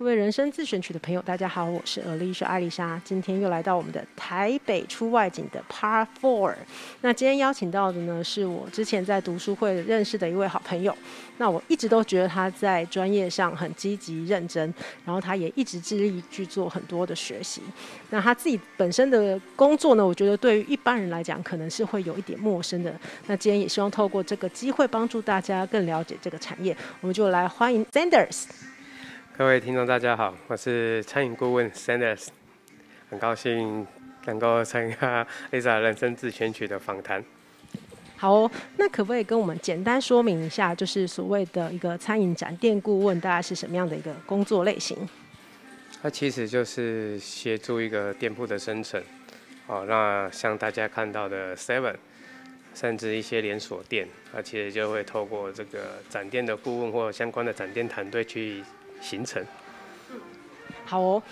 各位人生自选曲的朋友，大家好，我是 Alicia 艾丽莎，今天又来到我们的台北出外景的 Part Four。那今天邀请到的呢，是我之前在读书会认识的一位好朋友。那我一直都觉得他在专业上很积极认真，然后他也一直致力去做很多的学习。那他自己本身的工作呢，我觉得对于一般人来讲，可能是会有一点陌生的。那今天也希望透过这个机会，帮助大家更了解这个产业。我们就来欢迎 Sanders。各位听众，大家好，我是餐饮顾问 Sanders，很高兴能够参加 Lisa 人生自选曲的访谈。好哦，那可不可以跟我们简单说明一下，就是所谓的一个餐饮展店顾问，大概是什么样的一个工作类型？它其实就是协助一个店铺的生存，哦，那像大家看到的 Seven，甚至一些连锁店，它其实就会透过这个展店的顾问或相关的展店团队去。形成，好哦。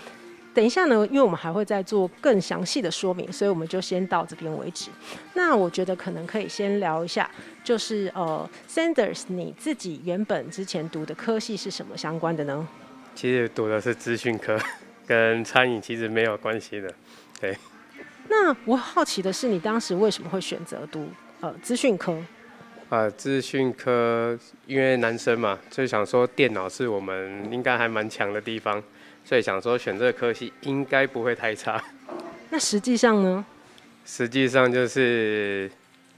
等一下呢，因为我们还会再做更详细的说明，所以我们就先到这边为止。那我觉得可能可以先聊一下，就是呃，Sanders，你自己原本之前读的科系是什么相关的呢？其实读的是资讯科，跟餐饮其实没有关系的。对。那我好奇的是，你当时为什么会选择读呃资讯科？啊，资讯科因为男生嘛，所以想说电脑是我们应该还蛮强的地方，所以想说选这个科系应该不会太差。那实际上呢？实际上就是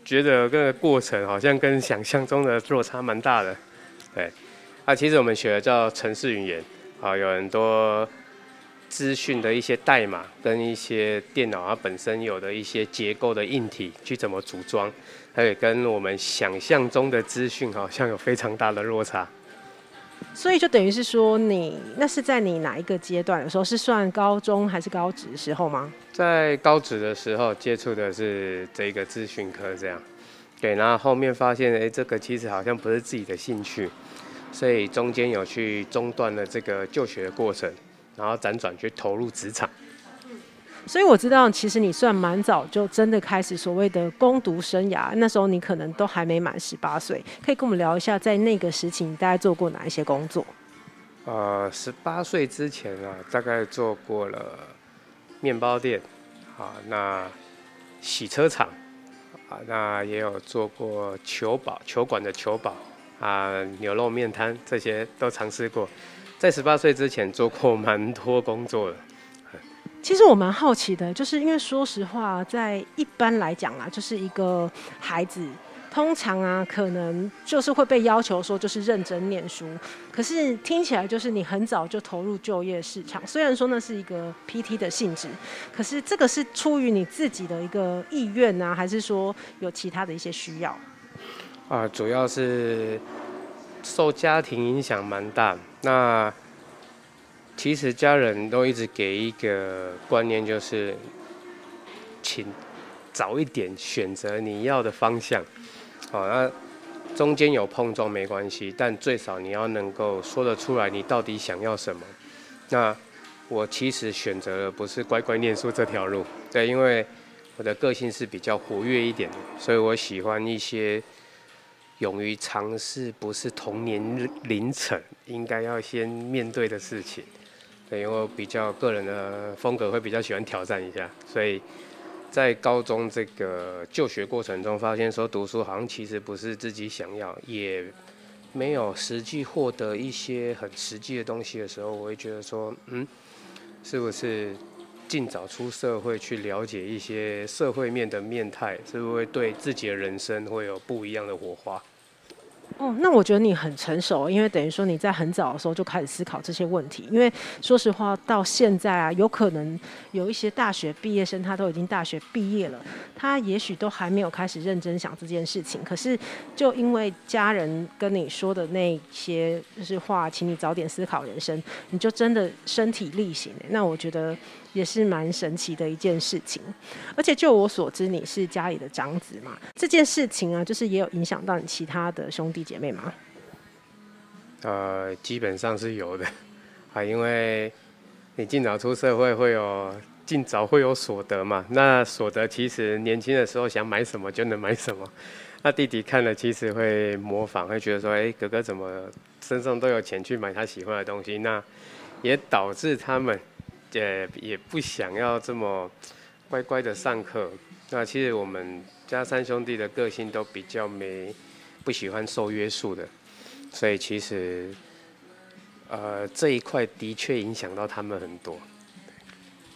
觉得这个过程好像跟想象中的落差蛮大的。对，啊，其实我们学的叫城市语言，啊，有很多资讯的一些代码跟一些电脑它本身有的一些结构的硬体去怎么组装。它也跟我们想象中的资讯好像有非常大的落差，所以就等于是说你，你那是在你哪一个阶段的时候？是算高中还是高职的时候吗？在高职的时候接触的是这个资讯科，这样，对，然后后面发现，哎，这个其实好像不是自己的兴趣，所以中间有去中断了这个就学的过程，然后辗转去投入职场。所以我知道，其实你算蛮早就真的开始所谓的攻读生涯。那时候你可能都还没满十八岁，可以跟我们聊一下，在那个时期你大概做过哪一些工作？呃，十八岁之前啊，大概做过了面包店，啊，那洗车场，啊，那也有做过球保球馆的球保，啊，牛肉面摊，这些都尝试过。在十八岁之前做过蛮多工作的。其实我蛮好奇的，就是因为说实话，在一般来讲啊，就是一个孩子，通常啊，可能就是会被要求说，就是认真念书。可是听起来就是你很早就投入就业市场，虽然说那是一个 PT 的性质，可是这个是出于你自己的一个意愿呢，还是说有其他的一些需要？啊，主要是受家庭影响蛮大。那其实家人都一直给一个观念，就是请早一点选择你要的方向。好，那中间有碰撞没关系，但最少你要能够说得出来你到底想要什么。那我其实选择的不是乖乖念书这条路，对，因为我的个性是比较活跃一点的，所以我喜欢一些勇于尝试，不是同年龄层应该要先面对的事情。对，因为我比较个人的风格会比较喜欢挑战一下，所以在高中这个就学过程中，发现说读书好像其实不是自己想要，也没有实际获得一些很实际的东西的时候，我会觉得说，嗯，是不是尽早出社会去了解一些社会面的面态，是不是会对自己的人生会有不一样的火花？哦，那我觉得你很成熟，因为等于说你在很早的时候就开始思考这些问题。因为说实话，到现在啊，有可能有一些大学毕业生，他都已经大学毕业了，他也许都还没有开始认真想这件事情。可是，就因为家人跟你说的那些就是话，请你早点思考人生，你就真的身体力行。那我觉得。也是蛮神奇的一件事情，而且就我所知，你是家里的长子嘛？这件事情啊，就是也有影响到你其他的兄弟姐妹吗？呃，基本上是有的啊，因为你尽早出社会，会有尽早会有所得嘛。那所得其实年轻的时候想买什么就能买什么。那弟弟看了其实会模仿，会觉得说，哎，哥哥怎么身上都有钱去买他喜欢的东西？那也导致他们，呃，也不想要这么乖乖的上课。那其实我们家三兄弟的个性都比较没不喜欢受约束的，所以其实，呃，这一块的确影响到他们很多。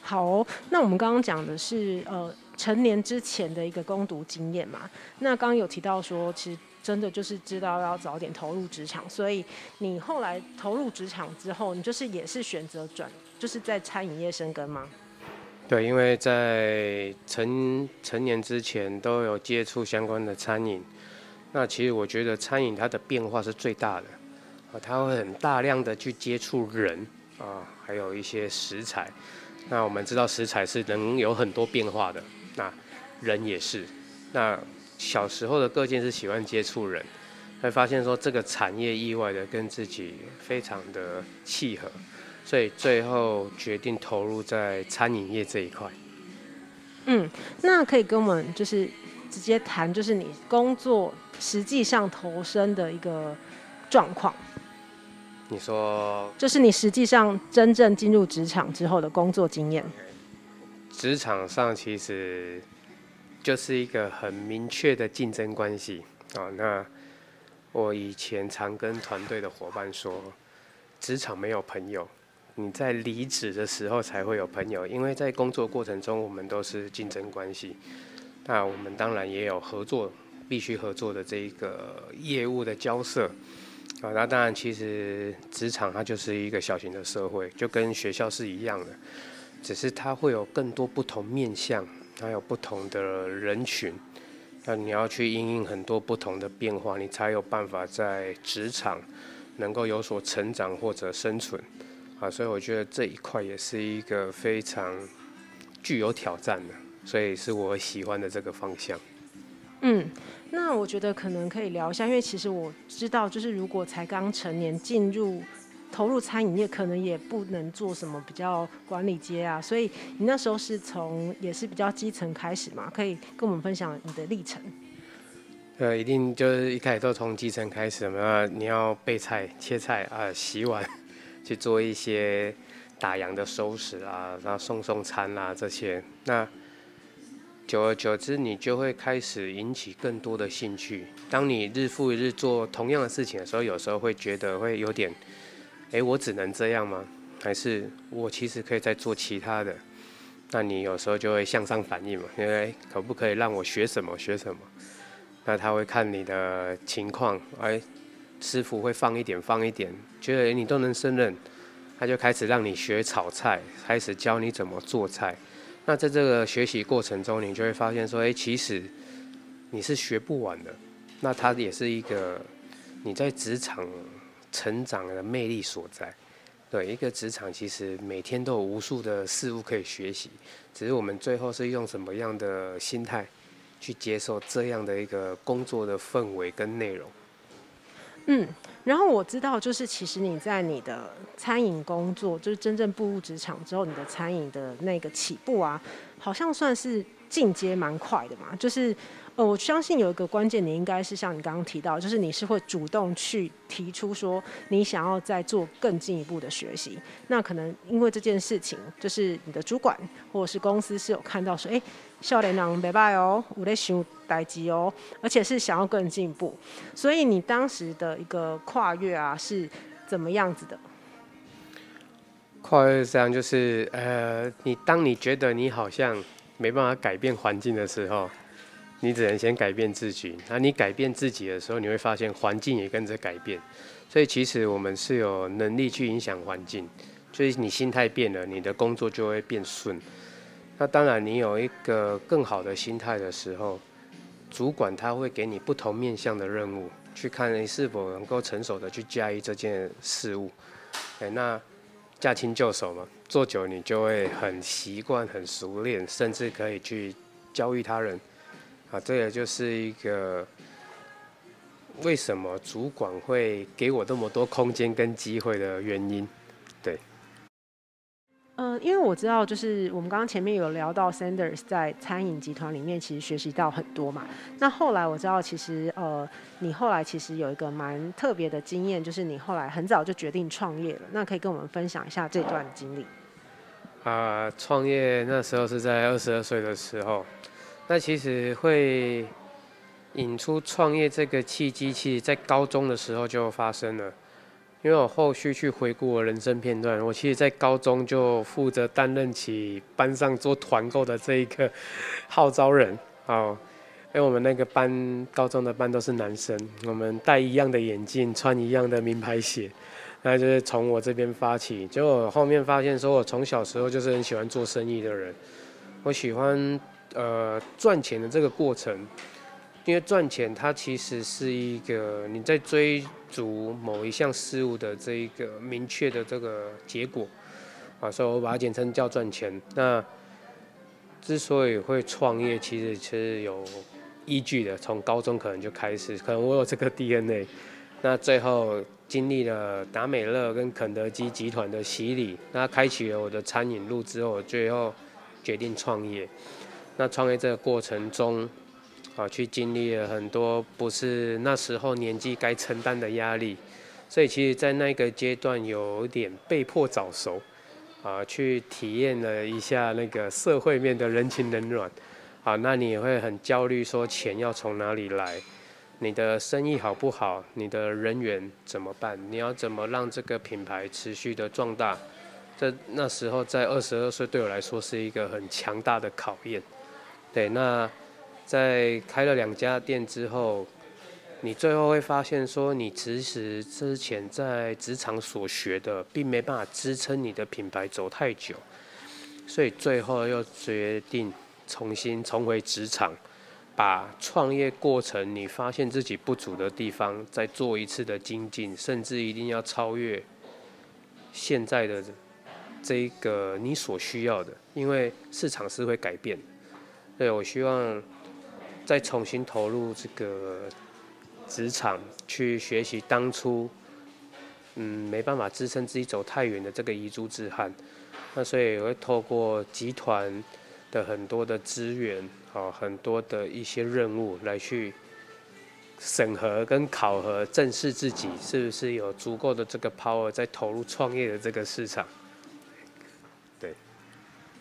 好，那我们刚刚讲的是呃成年之前的一个攻读经验嘛。那刚刚有提到说，其实真的就是知道要早点投入职场，所以你后来投入职场之后，你就是也是选择转，就是在餐饮业生根吗？对，因为在成成年之前都有接触相关的餐饮。那其实我觉得餐饮它的变化是最大的，啊，它会很大量的去接触人啊，还有一些食材。那我们知道食材是能有很多变化的，那人也是。那小时候的个性是喜欢接触人，会发现说这个产业意外的跟自己非常的契合，所以最后决定投入在餐饮业这一块。嗯，那可以跟我们就是直接谈，就是你工作实际上投身的一个状况。你说，就是你实际上真正进入职场之后的工作经验。职场上其实就是一个很明确的竞争关系啊。那我以前常跟团队的伙伴说，职场没有朋友，你在离职的时候才会有朋友，因为在工作过程中我们都是竞争关系。那我们当然也有合作，必须合作的这一个业务的交涉。啊，那当然，其实职场它就是一个小型的社会，就跟学校是一样的，只是它会有更多不同面向，它有不同的人群，那你要去因应很多不同的变化，你才有办法在职场能够有所成长或者生存。啊，所以我觉得这一块也是一个非常具有挑战的，所以是我喜欢的这个方向。嗯。那我觉得可能可以聊一下，因为其实我知道，就是如果才刚成年进入投入餐饮业，可能也不能做什么比较管理阶啊，所以你那时候是从也是比较基层开始嘛，可以跟我们分享你的历程。呃，一定就是一开始都从基层开始嘛，你要备菜、切菜啊、洗碗，去做一些打烊的收拾啊，然后送送餐啊这些，那。久而久之，你就会开始引起更多的兴趣。当你日复一日做同样的事情的时候，有时候会觉得会有点，哎，我只能这样吗？还是我其实可以再做其他的？那你有时候就会向上反映嘛，因为可不可以让我学什么学什么？那他会看你的情况，哎，师傅会放一点放一点，觉得你都能胜任，他就开始让你学炒菜，开始教你怎么做菜。那在这个学习过程中，你就会发现说，哎，其实你是学不完的。那它也是一个你在职场成长的魅力所在。对，一个职场其实每天都有无数的事物可以学习，只是我们最后是用什么样的心态去接受这样的一个工作的氛围跟内容。嗯，然后我知道，就是其实你在你的餐饮工作，就是真正步入职场之后，你的餐饮的那个起步啊，好像算是进阶蛮快的嘛，就是。呃，我相信有一个关键，你应该是像你刚刚提到，就是你是会主动去提出说你想要再做更进一步的学习。那可能因为这件事情，就是你的主管或者是公司是有看到说，哎，少年郎没拜哦，我在想代志哦，而且是想要更进步。所以你当时的一个跨越啊，是怎么样子的？跨越是这样，就是呃，你当你觉得你好像没办法改变环境的时候。你只能先改变自己，那你改变自己的时候，你会发现环境也跟着改变。所以其实我们是有能力去影响环境，所以你心态变了，你的工作就会变顺。那当然，你有一个更好的心态的时候，主管他会给你不同面向的任务，去看你是否能够成熟的去驾驭这件事物。哎，那驾轻就熟嘛，做久你就会很习惯、很熟练，甚至可以去教育他人。啊，这也就是一个为什么主管会给我那么多空间跟机会的原因，对。嗯，因为我知道，就是我们刚刚前面有聊到，Sanders 在餐饮集团里面其实学习到很多嘛。那后来我知道，其实呃，你后来其实有一个蛮特别的经验，就是你后来很早就决定创业了。那可以跟我们分享一下这段经历？啊，创业那时候是在二十二岁的时候。那其实会引出创业这个契机，其实在高中的时候就发生了。因为我后续去回顾我人生片段，我其实，在高中就负责担任起班上做团购的这一个 号召人哦。因为我们那个班高中的班都是男生，我们戴一样的眼镜，穿一样的名牌鞋，那就是从我这边发起。结果后面发现，说我从小时候就是很喜欢做生意的人，我喜欢呃赚钱的这个过程。因为赚钱，它其实是一个你在追逐某一项事物的这一个明确的这个结果啊，所以我把它简称叫赚钱。那之所以会创业，其实其实有依据的，从高中可能就开始，可能我有这个 DNA。那最后经历了达美乐跟肯德基集团的洗礼，那开启了我的餐饮路之后，最后决定创业。那创业这个过程中，啊，去经历了很多不是那时候年纪该承担的压力，所以其实，在那个阶段有点被迫早熟，啊，去体验了一下那个社会面的人情冷暖，啊，那你也会很焦虑，说钱要从哪里来？你的生意好不好？你的人员怎么办？你要怎么让这个品牌持续的壮大？这那时候在二十二岁对我来说是一个很强大的考验，对，那。在开了两家店之后，你最后会发现说，你其实之前在职场所学的，并没办法支撑你的品牌走太久，所以最后又决定重新重回职场，把创业过程你发现自己不足的地方再做一次的精进，甚至一定要超越现在的这个你所需要的，因为市场是会改变。对，我希望。再重新投入这个职场去学习当初，嗯，没办法支撑自己走太远的这个遗珠之憾。那所以也会透过集团的很多的资源，啊，很多的一些任务来去审核跟考核，正视自己是不是有足够的这个 power 在投入创业的这个市场。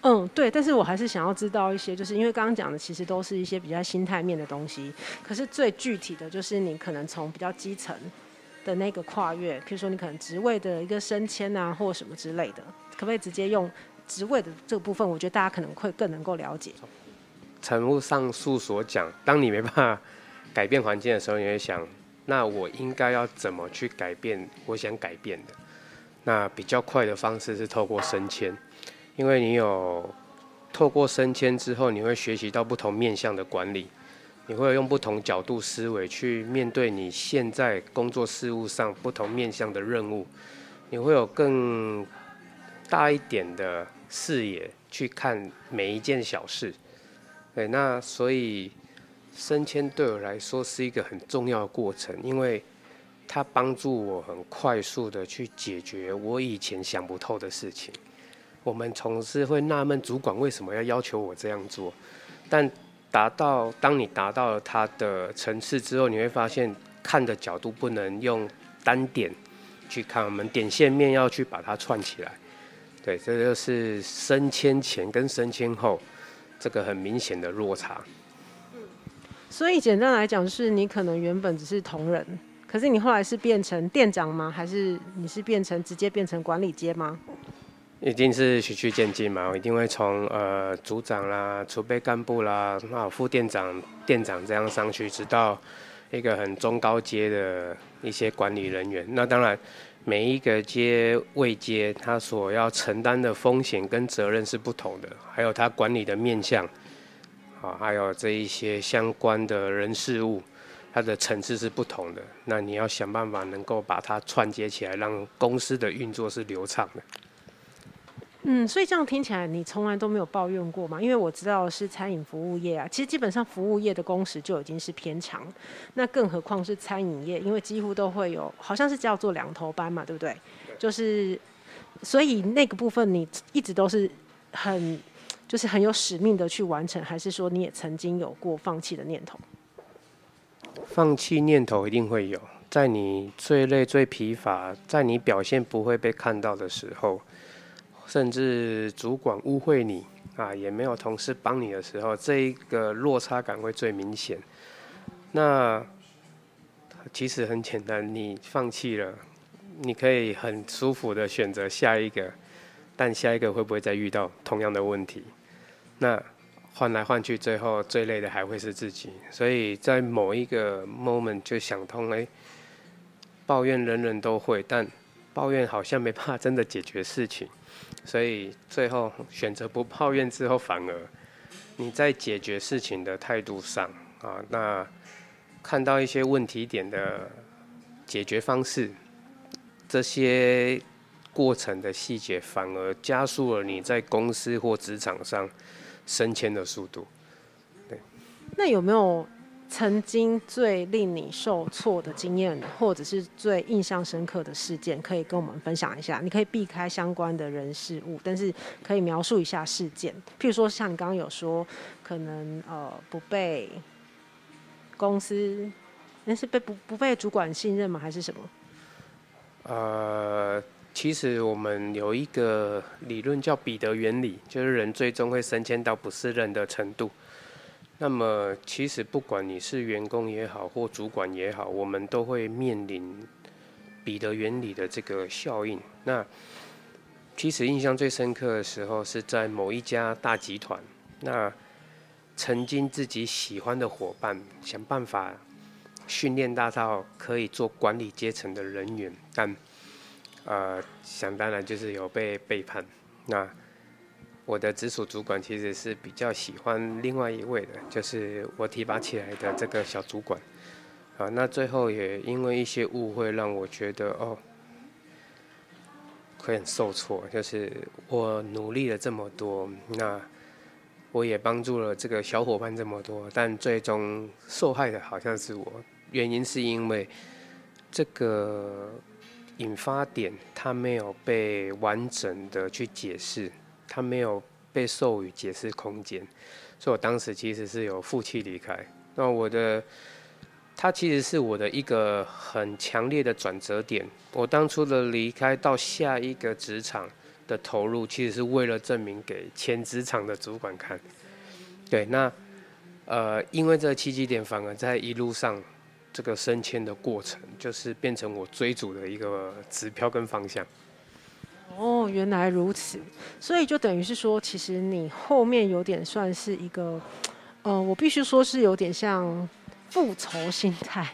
嗯，对，但是我还是想要知道一些，就是因为刚刚讲的其实都是一些比较心态面的东西，可是最具体的就是你可能从比较基层的那个跨越，譬如说你可能职位的一个升迁啊，或什么之类的，可不可以直接用职位的这个部分？我觉得大家可能会更能够了解。诚如上述所讲，当你没办法改变环境的时候，你会想，那我应该要怎么去改变我想改变的？那比较快的方式是透过升迁。因为你有透过升迁之后，你会学习到不同面向的管理，你会用不同角度思维去面对你现在工作事务上不同面向的任务，你会有更大一点的视野去看每一件小事。对，那所以升迁对我来说是一个很重要的过程，因为它帮助我很快速的去解决我以前想不透的事情。我们总是会纳闷，主管为什么要要求我这样做？但达到当你达到了他的层次之后，你会发现看的角度不能用单点去看，我们点线面要去把它串起来。对，这就是升迁前跟升迁后这个很明显的落差。所以简单来讲，是你可能原本只是同仁，可是你后来是变成店长吗？还是你是变成直接变成管理阶吗？一定是循序渐进嘛，我一定会从呃组长啦、储备干部啦、啊副店长、店长这样上去，直到一个很中高阶的一些管理人员。那当然，每一个阶位阶，他所要承担的风险跟责任是不同的，还有他管理的面向，啊，还有这一些相关的人事物，它的层次是不同的。那你要想办法能够把它串接起来，让公司的运作是流畅的。嗯，所以这样听起来，你从来都没有抱怨过嘛？因为我知道是餐饮服务业啊，其实基本上服务业的工时就已经是偏长，那更何况是餐饮业，因为几乎都会有，好像是叫做两头班嘛，对不对？就是所以那个部分你一直都是很就是很有使命的去完成，还是说你也曾经有过放弃的念头？放弃念头一定会有，在你最累、最疲乏，在你表现不会被看到的时候，甚至主管误会你啊，也没有同事帮你的时候，这一个落差感会最明显。那其实很简单，你放弃了，你可以很舒服的选择下一个，但下一个会不会再遇到同样的问题？那换来换去，最后最累的还会是自己。所以在某一个 moment 就想通了，抱怨人人都会，但抱怨好像没办法真的解决事情。所以最后选择不抱怨之后，反而你在解决事情的态度上啊，那。看到一些问题点的解决方式，这些过程的细节反而加速了你在公司或职场上升迁的速度。对，那有没有曾经最令你受挫的经验，或者是最印象深刻的事件，可以跟我们分享一下？你可以避开相关的人事物，但是可以描述一下事件。譬如说，像你刚刚有说，可能呃不被。公司那是被不不被主管信任吗？还是什么？呃，其实我们有一个理论叫彼得原理，就是人最终会升迁到不是人的程度。那么，其实不管你是员工也好，或主管也好，我们都会面临彼得原理的这个效应。那其实印象最深刻的时候是在某一家大集团。那曾经自己喜欢的伙伴，想办法训练大到可以做管理阶层的人员，但呃，想当然就是有被背叛。那我的直属主管其实是比较喜欢另外一位的，就是我提拔起来的这个小主管。啊，那最后也因为一些误会，让我觉得哦，会很受挫。就是我努力了这么多，那。我也帮助了这个小伙伴这么多，但最终受害的好像是我。原因是因为这个引发点它没有被完整的去解释，他没有被授予解释空间，所以我当时其实是有负气离开。那我的，它其实是我的一个很强烈的转折点。我当初的离开到下一个职场。的投入其实是为了证明给前职场的主管看，对，那呃，因为这个契机点，反而在一路上这个升迁的过程，就是变成我追逐的一个指标跟方向。哦，原来如此，所以就等于是说，其实你后面有点算是一个，呃，我必须说是有点像。复仇心态，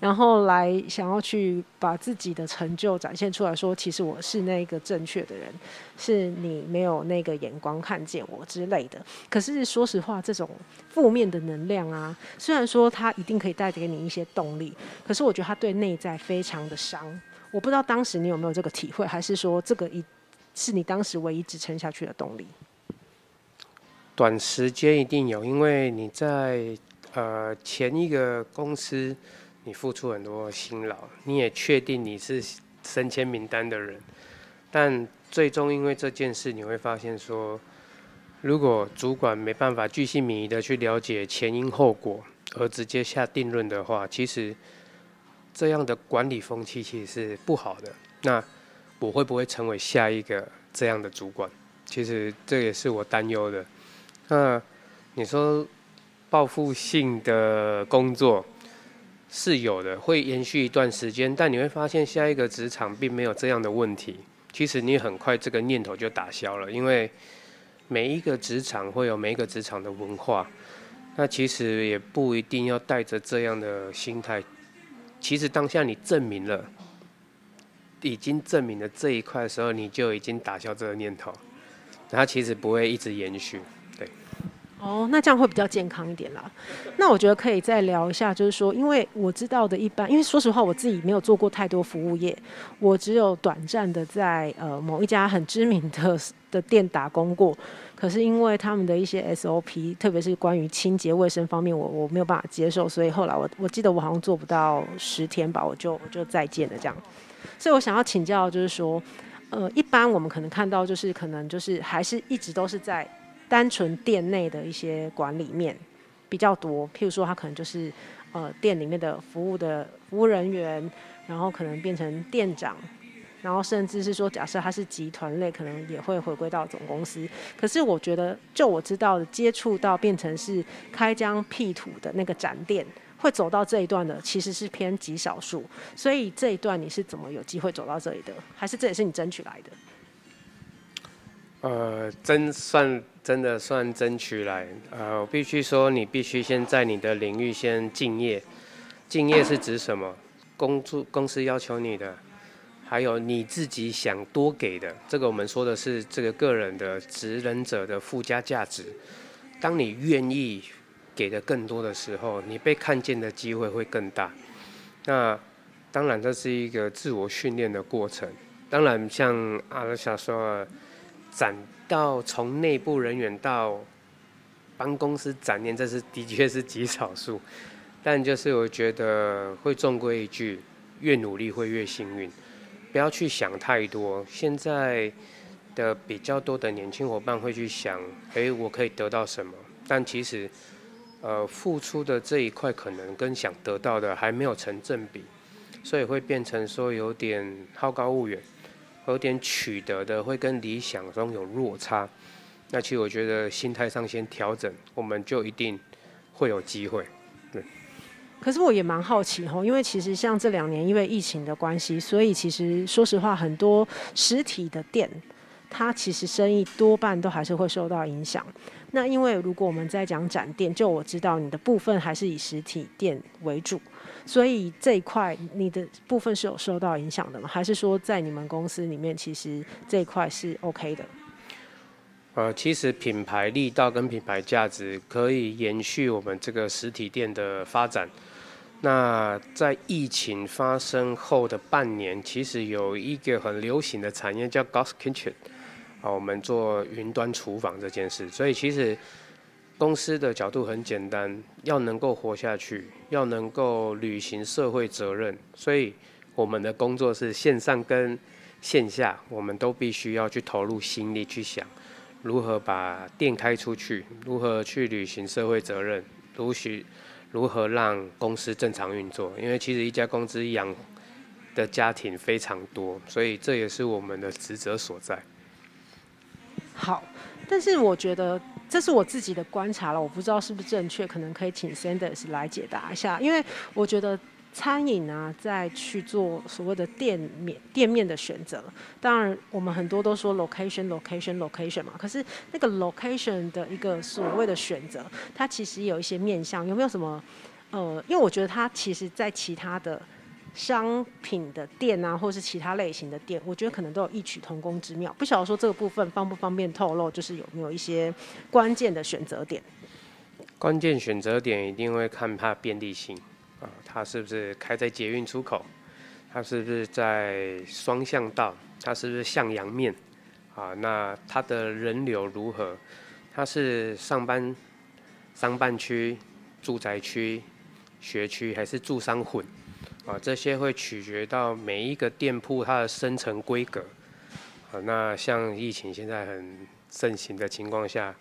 然后来想要去把自己的成就展现出来，说其实我是那个正确的人，是你没有那个眼光看见我之类的。可是说实话，这种负面的能量啊，虽然说它一定可以带给你一些动力，可是我觉得它对内在非常的伤。我不知道当时你有没有这个体会，还是说这个一是你当时唯一支撑下去的动力？短时间一定有，因为你在。呃，前一个公司，你付出很多辛劳，你也确定你是升迁名单的人，但最终因为这件事，你会发现说，如果主管没办法巨细靡遗的去了解前因后果，而直接下定论的话，其实这样的管理风气其实是不好的。那我会不会成为下一个这样的主管？其实这也是我担忧的。那你说？报复性的工作是有的，会延续一段时间，但你会发现下一个职场并没有这样的问题。其实你很快这个念头就打消了，因为每一个职场会有每一个职场的文化，那其实也不一定要带着这样的心态。其实当下你证明了，已经证明了这一块的时候，你就已经打消这个念头，然后其实不会一直延续。哦，那这样会比较健康一点啦。那我觉得可以再聊一下，就是说，因为我知道的一般，因为说实话，我自己没有做过太多服务业，我只有短暂的在呃某一家很知名的的店打工过。可是因为他们的一些 SOP，特别是关于清洁卫生方面，我我没有办法接受，所以后来我我记得我好像做不到十天吧，我就我就再见了这样。所以我想要请教，就是说。呃，一般我们可能看到就是可能就是还是一直都是在单纯店内的一些管理面比较多，譬如说他可能就是呃店里面的服务的服务人员，然后可能变成店长。然后甚至是说，假设他是集团类，可能也会回归到总公司。可是我觉得，就我知道的，接触到变成是开疆辟土的那个展店，会走到这一段的，其实是偏极少数。所以这一段你是怎么有机会走到这里的？还是这也是你争取来的？呃，真算真的算争取来。呃，我必须说，你必须先在你的领域先敬业。敬业是指什么？工作公司要求你的。还有你自己想多给的，这个我们说的是这个个人的职能者的附加价值。当你愿意给的更多的时候，你被看见的机会会更大。那当然这是一个自我训练的过程。当然像阿拉夏说，展到从内部人员到帮公司展店，这是的确是极少数。但就是我觉得会终归一句，越努力会越幸运。不要去想太多。现在的比较多的年轻伙伴会去想，诶，我可以得到什么？但其实，呃，付出的这一块可能跟想得到的还没有成正比，所以会变成说有点好高骛远，有点取得的会跟理想中有落差。那其实我觉得心态上先调整，我们就一定会有机会。对可是我也蛮好奇吼，因为其实像这两年因为疫情的关系，所以其实说实话，很多实体的店，它其实生意多半都还是会受到影响。那因为如果我们在讲展店，就我知道你的部分还是以实体店为主，所以这一块你的部分是有受到影响的吗？还是说在你们公司里面，其实这一块是 OK 的？呃，其实品牌力道跟品牌价值可以延续我们这个实体店的发展。那在疫情发生后的半年，其实有一个很流行的产业叫 Gos Kitchen 啊，我们做云端厨房这件事。所以其实公司的角度很简单，要能够活下去，要能够履行社会责任。所以我们的工作是线上跟线下，我们都必须要去投入心力去想，如何把店开出去，如何去履行社会责任，如许。如何让公司正常运作？因为其实一家公司养的家庭非常多，所以这也是我们的职责所在。好，但是我觉得这是我自己的观察了，我不知道是不是正确，可能可以请 Sanders 来解答一下。因为我觉得。餐饮啊，在去做所谓的店面店面的选择，当然我们很多都说 location location location 嘛，可是那个 location 的一个所谓的选择，它其实有一些面向，有没有什么？呃，因为我觉得它其实在其他的商品的店啊，或是其他类型的店，我觉得可能都有异曲同工之妙。不晓得说这个部分方不方便透露，就是有没有一些关键的选择点？关键选择点一定会看它便利性啊。它是不是开在捷运出口？它是不是在双向道？它是不是向阳面？啊，那它的人流如何？它是上班商办区、住宅区、学区还是住商混？啊，这些会取决到每一个店铺它的生成规格。啊，那像疫情现在很盛行的情况下。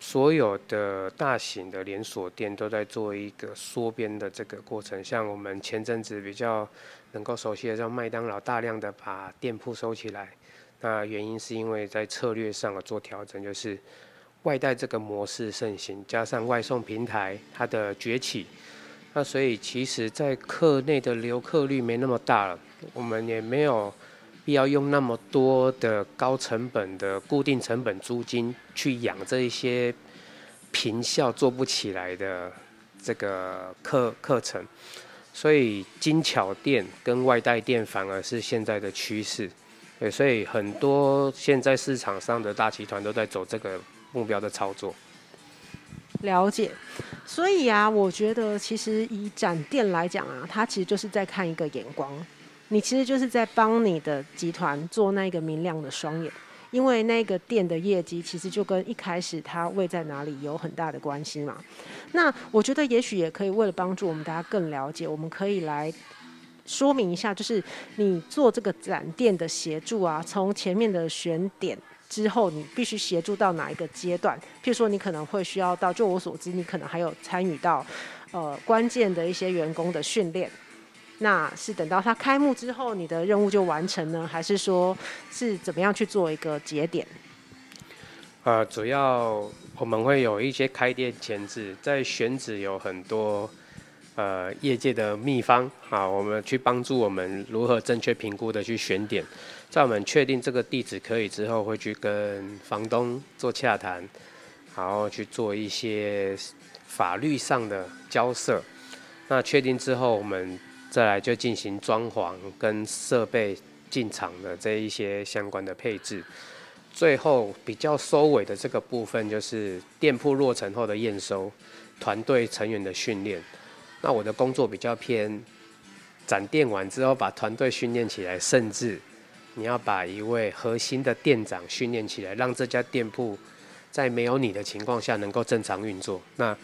所有的大型的连锁店都在做一个缩编的这个过程，像我们前阵子比较能够熟悉的，像麦当劳大量的把店铺收起来，那原因是因为在策略上做调整，就是外带这个模式盛行，加上外送平台它的崛起，那所以其实在课内的留客率没那么大了，我们也没有。必要用那么多的高成本的固定成本租金去养这一些平效做不起来的这个课课程，所以精巧店跟外带店反而是现在的趋势。对，所以很多现在市场上的大集团都在走这个目标的操作。了解，所以啊，我觉得其实以展店来讲啊，它其实就是在看一个眼光。你其实就是在帮你的集团做那个明亮的双眼，因为那个店的业绩其实就跟一开始它位在哪里有很大的关系嘛。那我觉得也许也可以为了帮助我们大家更了解，我们可以来说明一下，就是你做这个展店的协助啊，从前面的选点之后，你必须协助到哪一个阶段？譬如说，你可能会需要到，就我所知，你可能还有参与到呃关键的一些员工的训练。那是等到它开幕之后，你的任务就完成呢，还是说是怎么样去做一个节点？呃，主要我们会有一些开店前置，在选址有很多呃业界的秘方啊，我们去帮助我们如何正确评估的去选点，在我们确定这个地址可以之后，会去跟房东做洽谈，然后去做一些法律上的交涉。那确定之后，我们再来就进行装潢跟设备进场的这一些相关的配置，最后比较收尾的这个部分就是店铺落成后的验收，团队成员的训练。那我的工作比较偏展店完之后把团队训练起来，甚至你要把一位核心的店长训练起来，让这家店铺在没有你的情况下能够正常运作。那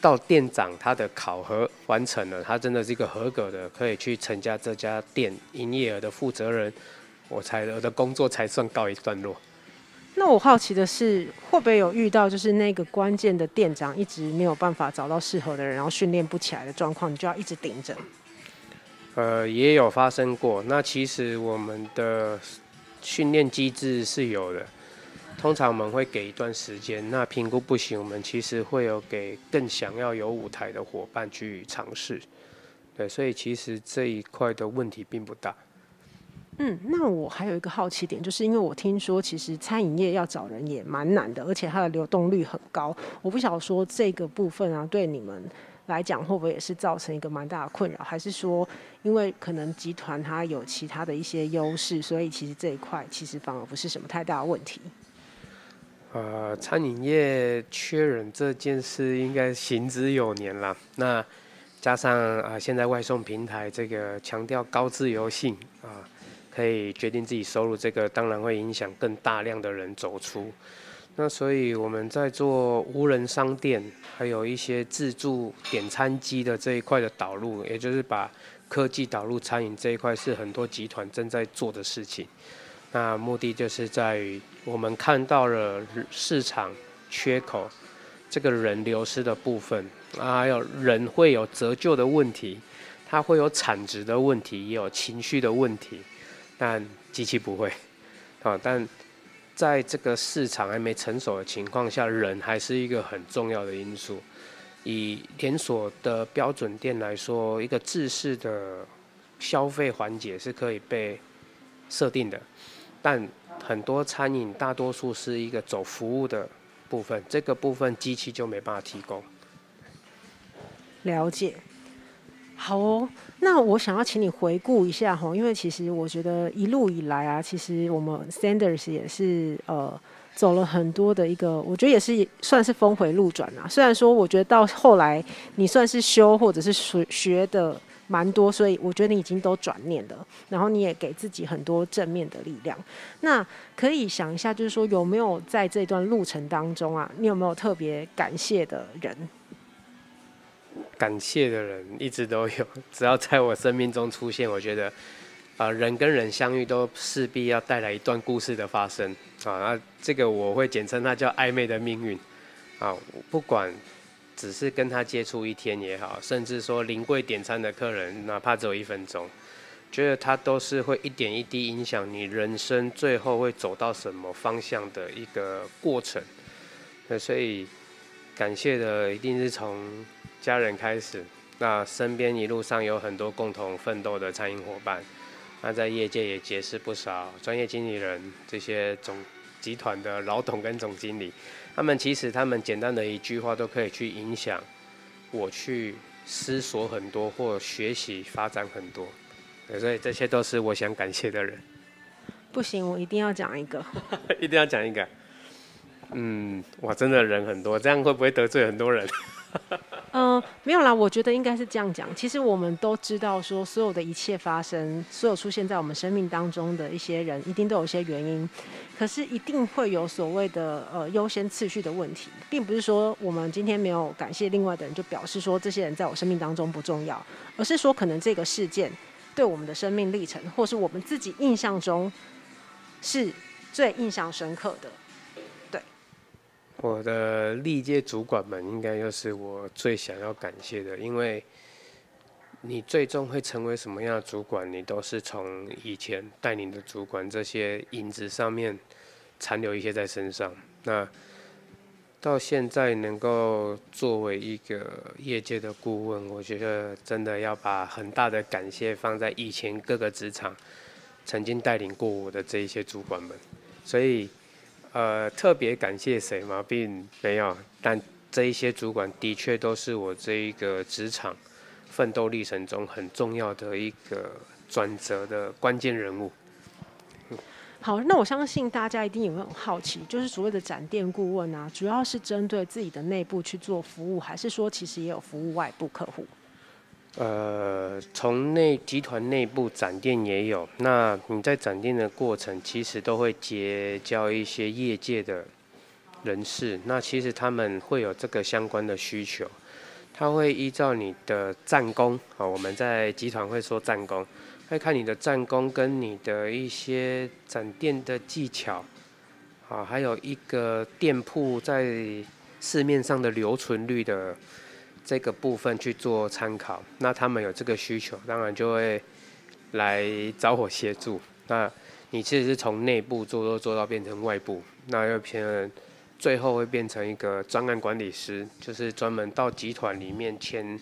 到店长他的考核完成了，他真的是一个合格的，可以去承加这家店营业额的负责人，我才我的工作才算告一段落。那我好奇的是，会不会有遇到就是那个关键的店长一直没有办法找到适合的人，然后训练不起来的状况，你就要一直顶着？呃，也有发生过。那其实我们的训练机制是有的。通常我们会给一段时间，那评估不行，我们其实会有给更想要有舞台的伙伴去尝试。对，所以其实这一块的问题并不大。嗯，那我还有一个好奇点，就是因为我听说其实餐饮业要找人也蛮难的，而且它的流动率很高。我不晓得说这个部分啊，对你们来讲会不会也是造成一个蛮大的困扰，还是说因为可能集团它有其他的一些优势，所以其实这一块其实反而不是什么太大的问题。呃，餐饮业缺人这件事应该行之有年了。那加上啊、呃，现在外送平台这个强调高自由性啊、呃，可以决定自己收入，这个当然会影响更大量的人走出。那所以我们在做无人商店，还有一些自助点餐机的这一块的导入，也就是把科技导入餐饮这一块，是很多集团正在做的事情。那目的就是在于，我们看到了市场缺口，这个人流失的部分啊，还有人会有折旧的问题，它会有产值的问题，也有情绪的问题，但机器不会 啊。但在这个市场还没成熟的情况下，人还是一个很重要的因素。以连锁的标准店来说，一个制式的消费环节是可以被设定的。但很多餐饮大多数是一个走服务的部分，这个部分机器就没办法提供。了解，好哦。那我想要请你回顾一下哈，因为其实我觉得一路以来啊，其实我们 Sanders 也是呃走了很多的一个，我觉得也是算是峰回路转啊。虽然说我觉得到后来你算是修或者是学学的。蛮多，所以我觉得你已经都转念了，然后你也给自己很多正面的力量。那可以想一下，就是说有没有在这段路程当中啊，你有没有特别感谢的人？感谢的人一直都有，只要在我生命中出现，我觉得啊、人跟人相遇都势必要带来一段故事的发生啊。那这个我会简称它叫暧昧的命运啊，不管。只是跟他接触一天也好，甚至说临柜点餐的客人，哪怕只有一分钟，觉得他都是会一点一滴影响你人生最后会走到什么方向的一个过程。那所以感谢的一定是从家人开始，那身边一路上有很多共同奋斗的餐饮伙伴，那在业界也结识不少专业经理人，这些总集团的老董跟总经理。他们其实，他们简单的一句话都可以去影响我去思索很多，或学习发展很多。所以这些都是我想感谢的人。不行，我一定要讲一个。一定要讲一个。嗯，哇，真的人很多，这样会不会得罪很多人？嗯、没有啦，我觉得应该是这样讲。其实我们都知道，说所有的一切发生，所有出现在我们生命当中的一些人，一定都有一些原因。可是一定会有所谓的呃优先次序的问题，并不是说我们今天没有感谢另外的人，就表示说这些人在我生命当中不重要，而是说可能这个事件对我们的生命历程，或是我们自己印象中是最印象深刻的。我的历届主管们，应该又是我最想要感谢的，因为你最终会成为什么样的主管，你都是从以前带领的主管这些影子上面残留一些在身上。那到现在能够作为一个业界的顾问，我觉得真的要把很大的感谢放在以前各个职场曾经带领过我的这一些主管们，所以。呃，特别感谢谁吗？并没有，但这一些主管的确都是我这一个职场奋斗历程中很重要的一个转折的关键人物。好，那我相信大家一定也会很好奇，就是所谓的展店顾问啊，主要是针对自己的内部去做服务，还是说其实也有服务外部客户？呃，从内集团内部展店也有。那你在展店的过程，其实都会结交一些业界的人士。那其实他们会有这个相关的需求，他会依照你的战功啊，我们在集团会说战功，会看你的战功跟你的一些展店的技巧，啊，还有一个店铺在市面上的留存率的。这个部分去做参考，那他们有这个需求，当然就会来找我协助。那你其实是从内部做做做到变成外部，那又偏最后会变成一个专案管理师，就是专门到集团里面签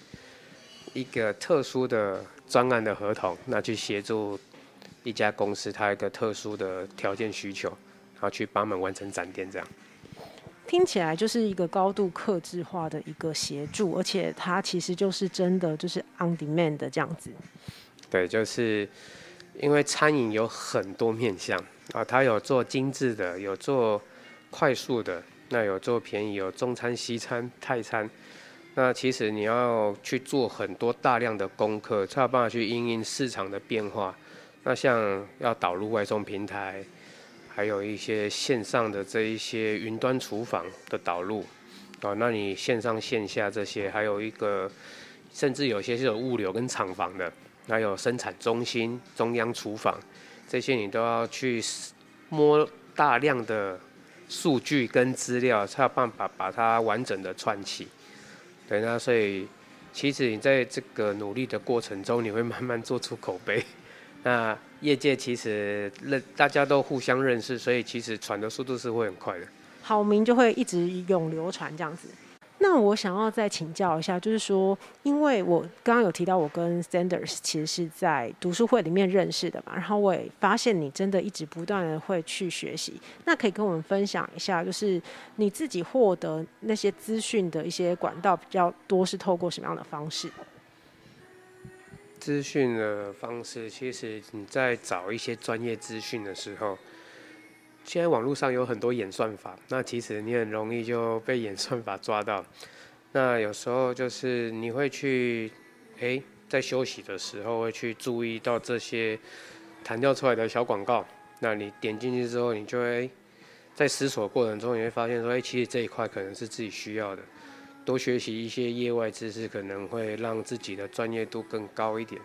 一个特殊的专案的合同，那去协助一家公司它一个特殊的条件需求，然后去帮忙完成展店这样。听起来就是一个高度克制化的一个协助，而且它其实就是真的就是 on demand 的这样子。对，就是因为餐饮有很多面向啊，它有做精致的，有做快速的，那有做便宜，有中餐、西餐、泰餐。那其实你要去做很多大量的功课，才有办法去因应市场的变化。那像要导入外送平台。还有一些线上的这一些云端厨房的导入，哦，那你线上线下这些，还有一个，甚至有些是有物流跟厂房的，还有生产中心、中央厨房，这些你都要去摸大量的数据跟资料，才有办法把它完整的串起。对，那所以其实你在这个努力的过程中，你会慢慢做出口碑。那业界其实认大家都互相认识，所以其实传的速度是会很快的，好名就会一直永流传这样子。那我想要再请教一下，就是说，因为我刚刚有提到我跟 Sanders 其实是在读书会里面认识的嘛，然后我也发现你真的一直不断的会去学习。那可以跟我们分享一下，就是你自己获得那些资讯的一些管道比较多，是透过什么样的方式？资讯的方式，其实你在找一些专业资讯的时候，现在网络上有很多演算法，那其实你很容易就被演算法抓到。那有时候就是你会去，诶，在休息的时候会去注意到这些弹跳出来的小广告，那你点进去之后，你就会在思索过程中，你会发现说，诶，其实这一块可能是自己需要的。多学习一些业外知识，可能会让自己的专业度更高一点。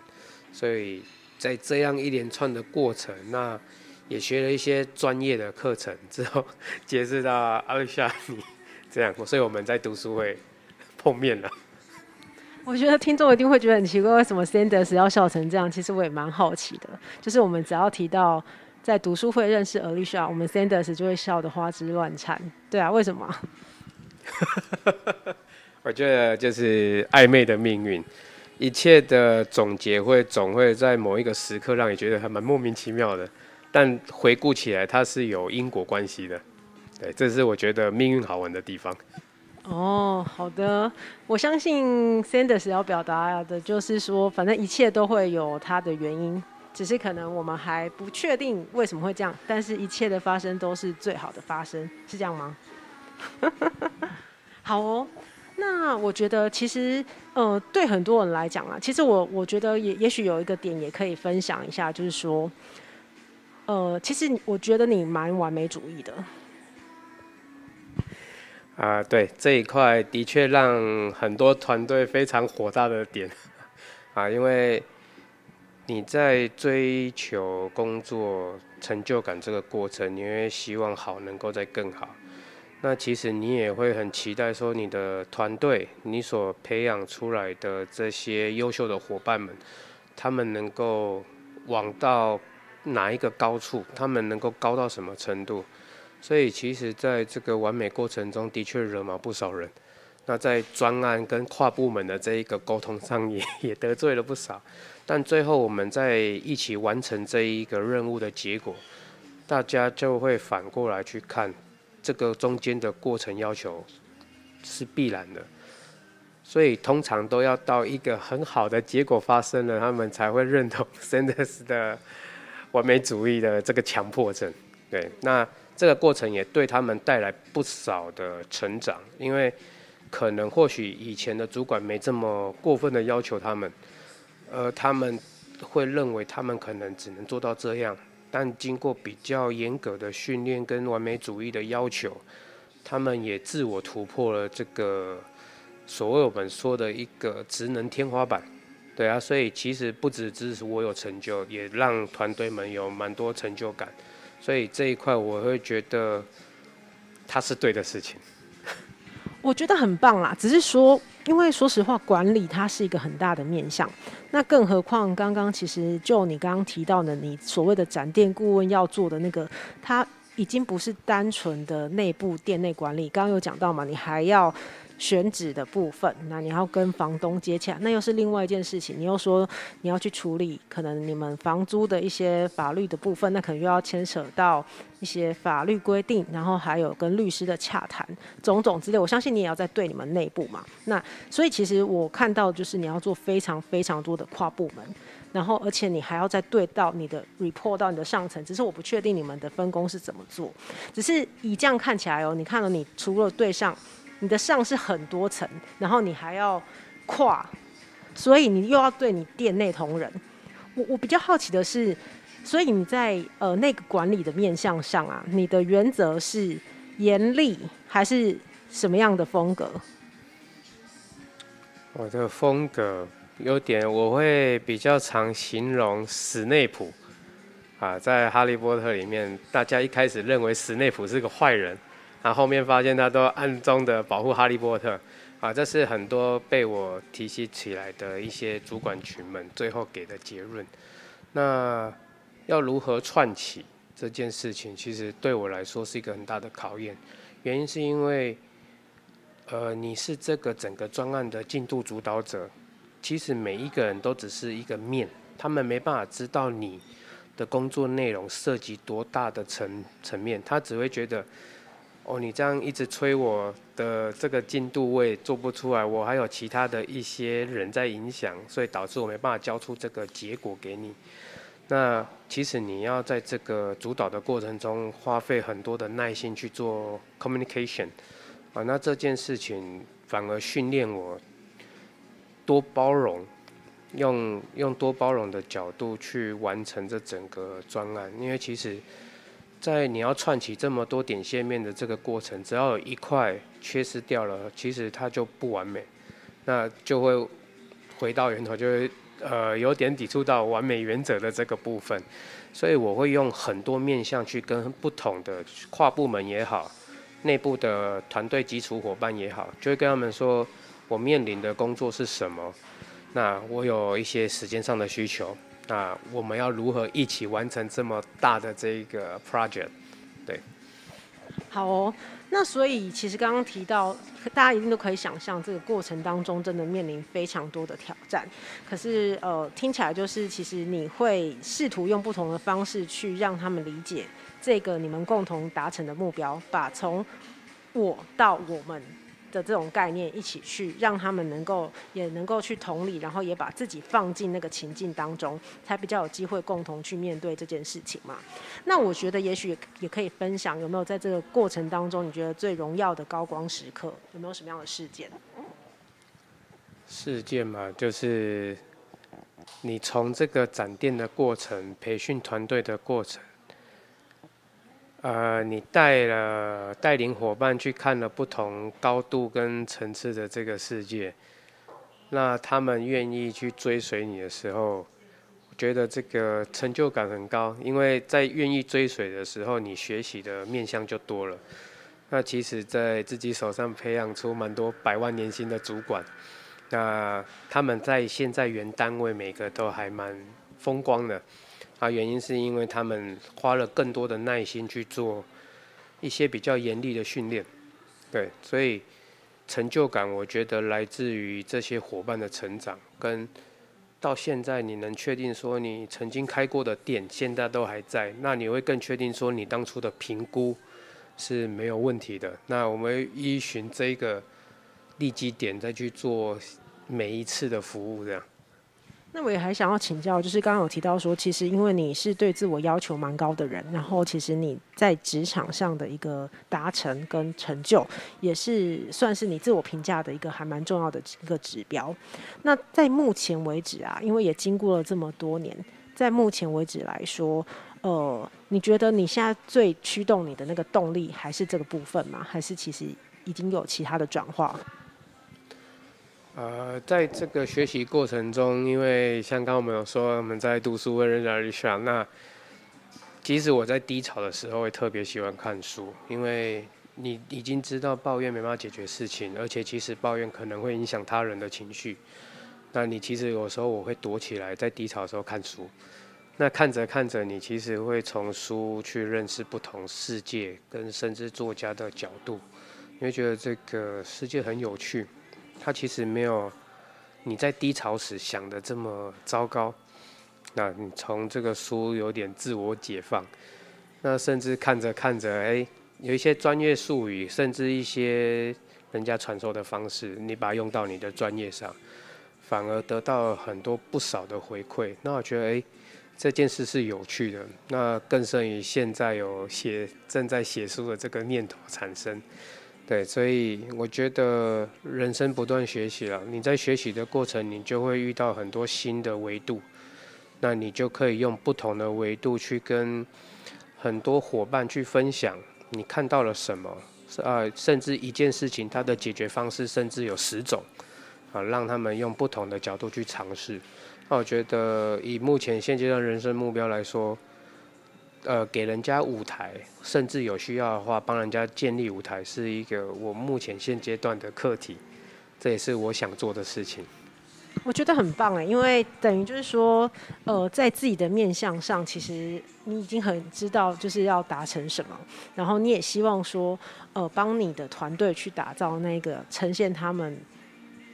所以在这样一连串的过程，那也学了一些专业的课程之后，结识到阿丽莎你这样，所以我们在读书会碰面了。我觉得听众一定会觉得很奇怪，为什么 Sanders 要笑成这样？其实我也蛮好奇的。就是我们只要提到在读书会认识阿丽莎，我们 Sanders 就会笑得花枝乱颤。对啊，为什么？我觉得就是暧昧的命运，一切的总结会总会在某一个时刻让你觉得还蛮莫名其妙的，但回顾起来它是有因果关系的，对，这是我觉得命运好玩的地方。哦，好的，我相信 Sanders 要表达的就是说，反正一切都会有它的原因，只是可能我们还不确定为什么会这样，但是一切的发生都是最好的发生，是这样吗？好哦。那我觉得其实呃，对很多人来讲啊，其实我我觉得也也许有一个点也可以分享一下，就是说，呃，其实我觉得你蛮完美主义的。啊，对这一块的确让很多团队非常火大的点 啊，因为你在追求工作成就感这个过程，你会希望好能够再更好。那其实你也会很期待说，你的团队，你所培养出来的这些优秀的伙伴们，他们能够往到哪一个高处，他们能够高到什么程度？所以其实，在这个完美过程中的确惹毛不少人。那在专案跟跨部门的这一个沟通上，也也得罪了不少。但最后我们在一起完成这一个任务的结果，大家就会反过来去看这个中间的过程要求是必然的。所以通常都要到一个很好的结果发生了，他们才会认同 Sanders 的完美主义的这个强迫症。对，那。这个过程也对他们带来不少的成长，因为可能或许以前的主管没这么过分的要求他们，呃，他们会认为他们可能只能做到这样，但经过比较严格的训练跟完美主义的要求，他们也自我突破了这个所谓我们说的一个职能天花板。对啊，所以其实不只只是我有成就，也让团队们有蛮多成就感。所以这一块我会觉得，他是对的事情。我觉得很棒啦，只是说，因为说实话，管理它是一个很大的面向。那更何况，刚刚其实就你刚刚提到的，你所谓的展店顾问要做的那个，它已经不是单纯的内部店内管理。刚刚有讲到嘛，你还要。选址的部分，那你要跟房东接洽，那又是另外一件事情。你又说你要去处理可能你们房租的一些法律的部分，那可能又要牵扯到一些法律规定，然后还有跟律师的洽谈，种种之类。我相信你也要在对你们内部嘛。那所以其实我看到就是你要做非常非常多的跨部门，然后而且你还要再对到你的 report 到你的上层。只是我不确定你们的分工是怎么做。只是以这样看起来哦，你看到你除了对上。你的上是很多层，然后你还要跨，所以你又要对你店内同仁。我我比较好奇的是，所以你在呃那个管理的面向上啊，你的原则是严厉还是什么样的风格？我的风格有点，我会比较常形容史内普啊，在《哈利波特》里面，大家一开始认为史内普是个坏人。他后面发现他都暗中的保护哈利波特，啊，这是很多被我提携起来的一些主管群们最后给的结论。那要如何串起这件事情，其实对我来说是一个很大的考验。原因是因为，呃，你是这个整个专案的进度主导者，其实每一个人都只是一个面，他们没办法知道你的工作内容涉及多大的层层面，他只会觉得。哦，你这样一直催我的这个进度，我也做不出来。我还有其他的一些人在影响，所以导致我没办法交出这个结果给你。那其实你要在这个主导的过程中，花费很多的耐心去做 communication 啊。那这件事情反而训练我多包容，用用多包容的角度去完成这整个专案，因为其实。在你要串起这么多点线面的这个过程，只要有一块缺失掉了，其实它就不完美，那就会回到源头，就会呃有点抵触到完美原则的这个部分。所以我会用很多面向去跟不同的跨部门也好，内部的团队基础伙伴也好，就会跟他们说我面临的工作是什么，那我有一些时间上的需求。那我们要如何一起完成这么大的这个 project？对，好哦。那所以其实刚刚提到，大家一定都可以想象，这个过程当中真的面临非常多的挑战。可是呃，听起来就是其实你会试图用不同的方式去让他们理解这个你们共同达成的目标，把从我到我们。的这种概念一起去，让他们能够也能够去同理，然后也把自己放进那个情境当中，才比较有机会共同去面对这件事情嘛。那我觉得也许也可以分享，有没有在这个过程当中，你觉得最荣耀的高光时刻，有没有什么样的事件？事件嘛，就是你从这个展店的过程、培训团队的过程，呃，你带了带领伙伴去看了不同高度跟层次的这个世界，那他们愿意去追随你的时候，我觉得这个成就感很高，因为在愿意追随的时候，你学习的面向就多了。那其实，在自己手上培养出蛮多百万年薪的主管，那他们在现在原单位每个都还蛮风光的，啊，原因是因为他们花了更多的耐心去做一些比较严厉的训练，对，所以成就感我觉得来自于这些伙伴的成长，跟到现在你能确定说你曾经开过的店现在都还在，那你会更确定说你当初的评估。是没有问题的。那我们依循这个利基点再去做每一次的服务，这样。那我也还想要请教，就是刚刚有提到说，其实因为你是对自我要求蛮高的人，然后其实你在职场上的一个达成跟成就，也是算是你自我评价的一个还蛮重要的一个指标。那在目前为止啊，因为也经过了这么多年，在目前为止来说。呃，你觉得你现在最驱动你的那个动力还是这个部分吗？还是其实已经有其他的转化？呃，在这个学习过程中，因为像刚刚我们有说我们在读书为人而想，那即使我在低潮的时候会特别喜欢看书，因为你已经知道抱怨没办法解决事情，而且其实抱怨可能会影响他人的情绪。那你其实有时候我会躲起来，在低潮的时候看书。那看着看着，你其实会从书去认识不同世界，跟甚至作家的角度，你会觉得这个世界很有趣。它其实没有你在低潮时想的这么糟糕。那你从这个书有点自我解放，那甚至看着看着，哎，有一些专业术语，甚至一些人家传授的方式，你把它用到你的专业上，反而得到很多不少的回馈。那我觉得，哎。这件事是有趣的，那更胜于现在有写正在写书的这个念头产生，对，所以我觉得人生不断学习了。你在学习的过程，你就会遇到很多新的维度，那你就可以用不同的维度去跟很多伙伴去分享你看到了什么，啊，甚至一件事情它的解决方式甚至有十种，啊，让他们用不同的角度去尝试。那我觉得，以目前现阶段人生目标来说，呃，给人家舞台，甚至有需要的话，帮人家建立舞台，是一个我目前现阶段的课题，这也是我想做的事情。我觉得很棒哎，因为等于就是说，呃，在自己的面向上，其实你已经很知道就是要达成什么，然后你也希望说，呃，帮你的团队去打造那个呈现他们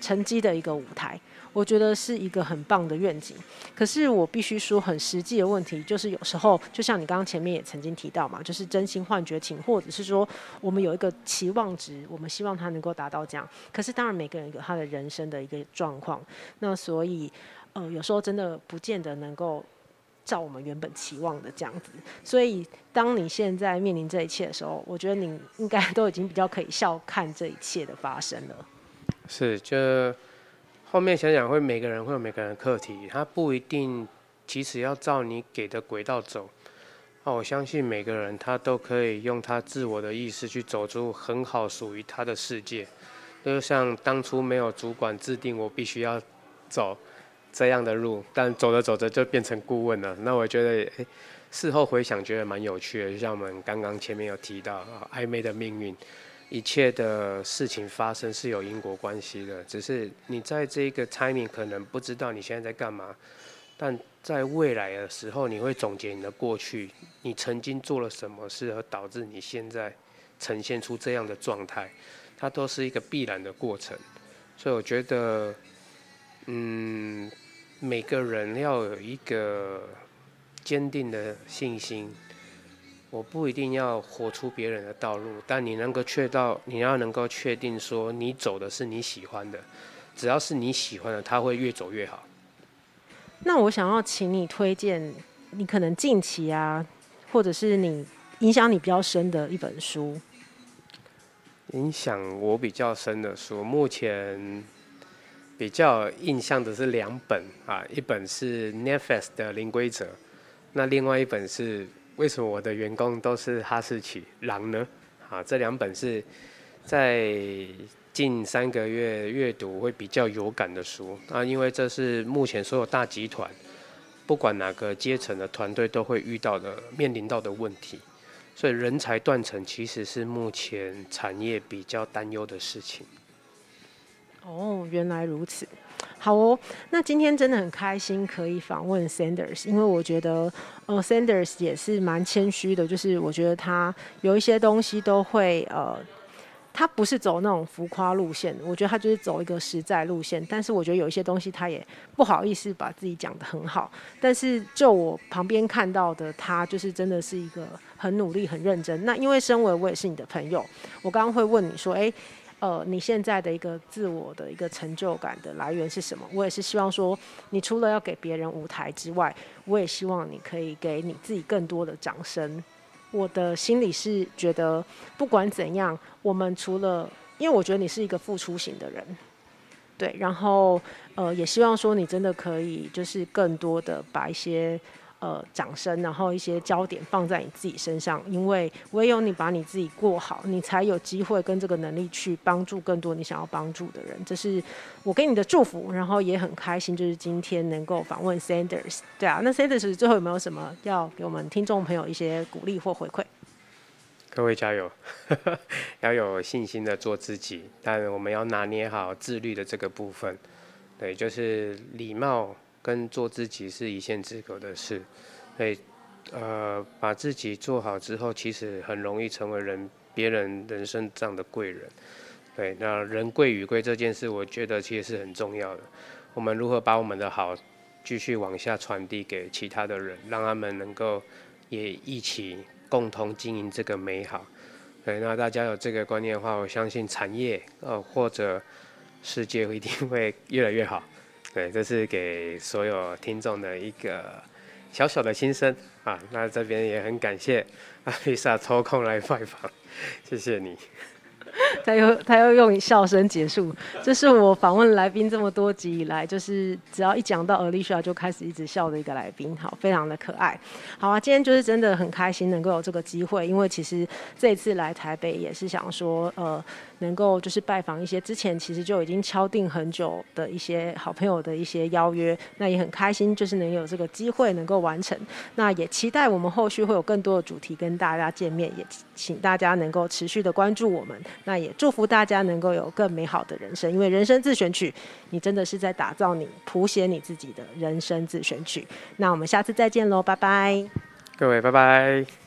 成绩的一个舞台。我觉得是一个很棒的愿景，可是我必须说很实际的问题，就是有时候就像你刚刚前面也曾经提到嘛，就是真心换绝情，或者是说我们有一个期望值，我们希望他能够达到这样。可是当然每个人有他的人生的一个状况，那所以呃有时候真的不见得能够照我们原本期望的这样子。所以当你现在面临这一切的时候，我觉得你应该都已经比较可以笑看这一切的发生了。是，就。后面想想，会每个人会有每个人的课题，他不一定其实要照你给的轨道走。那我相信每个人他都可以用他自我的意识去走出很好属于他的世界。就像当初没有主管制定我必须要走这样的路，但走着走着就变成顾问了。那我觉得，事后回想觉得蛮有趣的。就像我们刚刚前面有提到啊，暧昧的命运。一切的事情发生是有因果关系的，只是你在这个 timing 可能不知道你现在在干嘛，但在未来的时候，你会总结你的过去，你曾经做了什么事而导致你现在呈现出这样的状态，它都是一个必然的过程。所以我觉得，嗯，每个人要有一个坚定的信心。我不一定要活出别人的道路，但你能够确到，你要能够确定说你走的是你喜欢的，只要是你喜欢的，他会越走越好。那我想要请你推荐，你可能近期啊，或者是你影响你比较深的一本书。影响我比较深的书，目前比较印象的是两本啊，一本是 Netflix 的零规则，那另外一本是为什么我的员工都是哈士奇狼呢？啊，这两本是在近三个月阅读会比较有感的书啊，因为这是目前所有大集团，不管哪个阶层的团队都会遇到的、面临到的问题，所以人才断层其实是目前产业比较担忧的事情。哦，原来如此，好哦。那今天真的很开心可以访问 Sanders，因为我觉得呃 Sanders 也是蛮谦虚的，就是我觉得他有一些东西都会呃，他不是走那种浮夸路线，我觉得他就是走一个实在路线。但是我觉得有一些东西他也不好意思把自己讲得很好。但是就我旁边看到的，他就是真的是一个很努力、很认真。那因为身为我也是你的朋友，我刚刚会问你说，哎。呃，你现在的一个自我的一个成就感的来源是什么？我也是希望说，你除了要给别人舞台之外，我也希望你可以给你自己更多的掌声。我的心里是觉得，不管怎样，我们除了，因为我觉得你是一个付出型的人，对，然后呃，也希望说你真的可以，就是更多的把一些。呃，掌声，然后一些焦点放在你自己身上，因为唯有你把你自己过好，你才有机会跟这个能力去帮助更多你想要帮助的人。这是我给你的祝福，然后也很开心，就是今天能够访问 Sanders。对啊，那 Sanders 最后有没有什么要给我们听众朋友一些鼓励或回馈？各位加油，要有信心的做自己，但我们要拿捏好自律的这个部分。对，就是礼貌。跟做自己是一线之隔的事，所以呃，把自己做好之后，其实很容易成为人别人人生这样的贵人。对，那人贵与贵这件事，我觉得其实是很重要的。我们如何把我们的好继续往下传递给其他的人，让他们能够也一起共同经营这个美好。对，那大家有这个观念的话，我相信产业呃或者世界一定会越来越好。对，这是给所有听众的一个小小的心声啊。那这边也很感谢阿丽莎抽空来拜访，谢谢你。他又他又用笑声结束，这是我访问来宾这么多集以来，就是只要一讲到 Alicia 就开始一直笑的一个来宾，好，非常的可爱。好啊，今天就是真的很开心能够有这个机会，因为其实这一次来台北也是想说，呃。能够就是拜访一些之前其实就已经敲定很久的一些好朋友的一些邀约，那也很开心，就是能有这个机会能够完成。那也期待我们后续会有更多的主题跟大家见面，也请大家能够持续的关注我们。那也祝福大家能够有更美好的人生，因为人生自选曲，你真的是在打造你谱写你自己的人生自选曲。那我们下次再见喽，拜拜，各位拜拜。